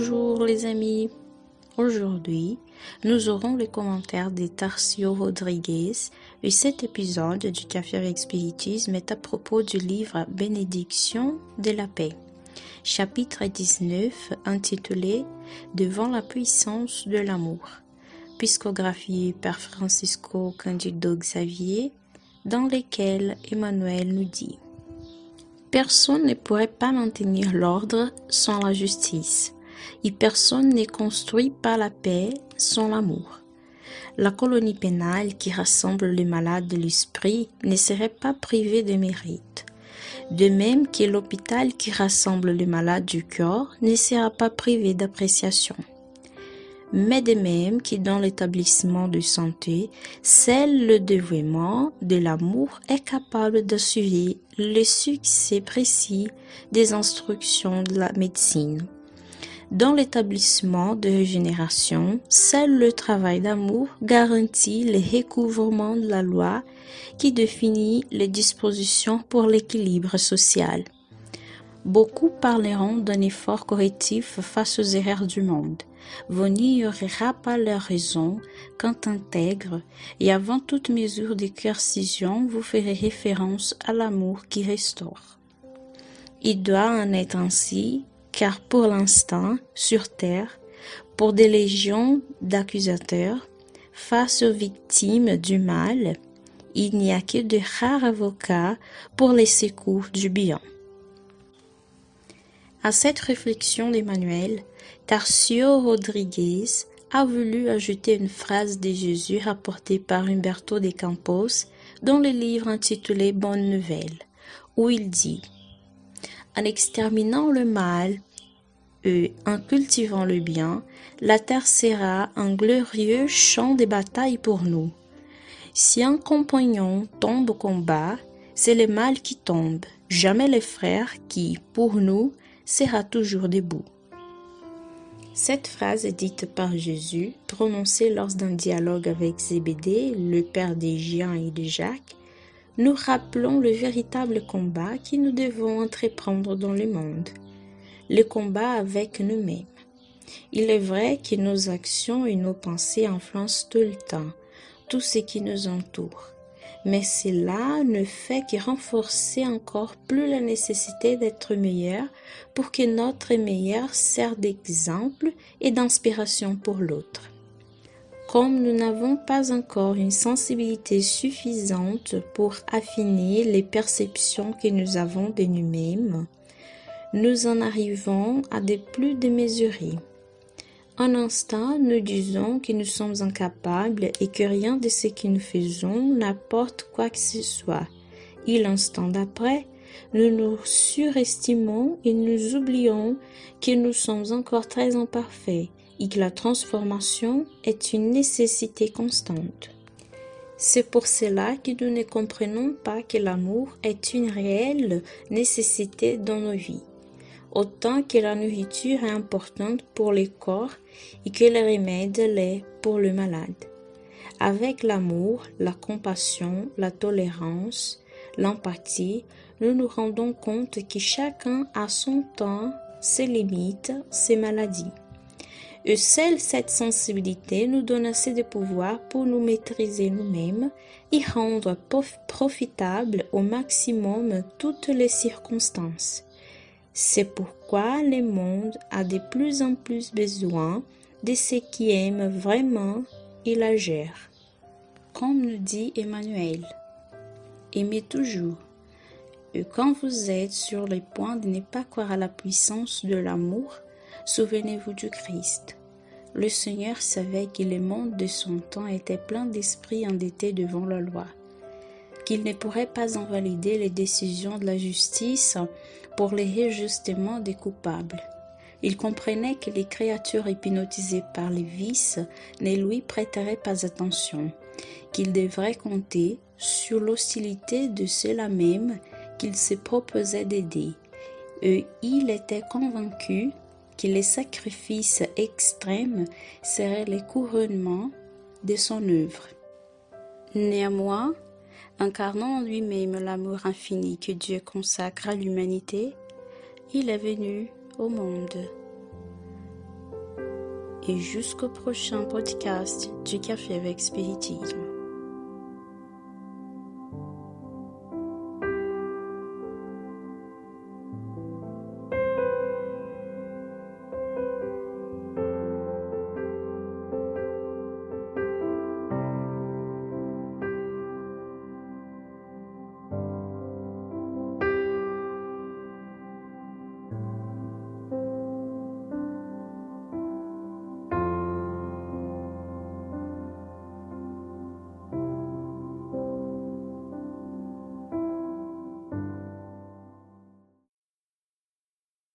Bonjour les amis. Aujourd'hui, nous aurons les commentaires de Tarcio Rodriguez et cet épisode du Café avec Spiritisme est à propos du livre Bénédiction de la paix. Chapitre 19 intitulé Devant la puissance de l'amour. Piscographie par Francisco Candido Xavier dans lequel Emmanuel nous dit Personne ne pourrait pas maintenir l'ordre sans la justice, et personne n'est construit par la paix sans l'amour. La colonie pénale qui rassemble les malades de l'esprit ne serait pas privée de mérite. De même que l'hôpital qui rassemble les malades du corps ne sera pas privé d'appréciation mais de même que dans l'établissement de santé, seul le dévouement de l'amour est capable d'assurer le succès précis des instructions de la médecine. Dans l'établissement de régénération, seul le travail d'amour garantit le recouvrement de la loi qui définit les dispositions pour l'équilibre social. Beaucoup parleront d'un effort correctif face aux erreurs du monde. Vous n'ignorera pas leur raison quand intègre et avant toute mesure de coercition, vous ferez référence à l'amour qui restaure. Il doit en être ainsi, car pour l'instant, sur terre, pour des légions d'accusateurs, face aux victimes du mal, il n'y a que de rares avocats pour les secours du bien. À cette réflexion d'Emmanuel, Tarcio Rodriguez a voulu ajouter une phrase de Jésus rapportée par Humberto de Campos dans le livre intitulé Bonne Nouvelle, où il dit En exterminant le mal et en cultivant le bien, la terre sera un glorieux champ de bataille pour nous. Si un compagnon tombe au combat, c'est le mal qui tombe, jamais les frères qui, pour nous, sera toujours debout. Cette phrase est dite par Jésus, prononcée lors d'un dialogue avec Zébédée, le père des Jean et de Jacques, nous rappelons le véritable combat que nous devons entreprendre dans le monde, le combat avec nous-mêmes. Il est vrai que nos actions et nos pensées influencent tout le temps tout ce qui nous entoure mais cela ne fait que renforcer encore plus la nécessité d'être meilleur pour que notre meilleur serve d'exemple et d'inspiration pour l'autre. Comme nous n'avons pas encore une sensibilité suffisante pour affiner les perceptions que nous avons de nous-mêmes, nous en arrivons à des plus démesurés. Un instant, nous disons que nous sommes incapables et que rien de ce que nous faisons n'apporte quoi que ce soit. Et l'instant d'après, nous nous surestimons et nous oublions que nous sommes encore très imparfaits et que la transformation est une nécessité constante. C'est pour cela que nous ne comprenons pas que l'amour est une réelle nécessité dans nos vies autant que la nourriture est importante pour le corps et que le remède l'est pour le malade. Avec l'amour, la compassion, la tolérance, l'empathie, nous nous rendons compte que chacun a son temps, ses limites, ses maladies. Et seule cette sensibilité nous donne assez de pouvoir pour nous maîtriser nous-mêmes et rendre profitables au maximum toutes les circonstances. C'est pourquoi le monde a de plus en plus besoin de ceux qui aiment vraiment et la gèrent. Comme nous dit Emmanuel, aimez toujours. Et quand vous êtes sur le point de ne pas croire à la puissance de l'amour, souvenez-vous du Christ. Le Seigneur savait que le monde de son temps était plein d'esprits endettés devant la loi qu'il ne pourrait pas invalider les décisions de la justice pour les réajustements des coupables. Il comprenait que les créatures hypnotisées par les vices ne lui prêteraient pas attention, qu'il devrait compter sur l'hostilité de ceux-là même qu'il se proposait d'aider. Et il était convaincu que les sacrifices extrêmes seraient les couronnements de son œuvre. Néanmoins, Incarnant en lui-même l'amour infini que Dieu consacre à l'humanité, il est venu au monde. et jusqu'au prochain podcast du Café avec Spiritisme.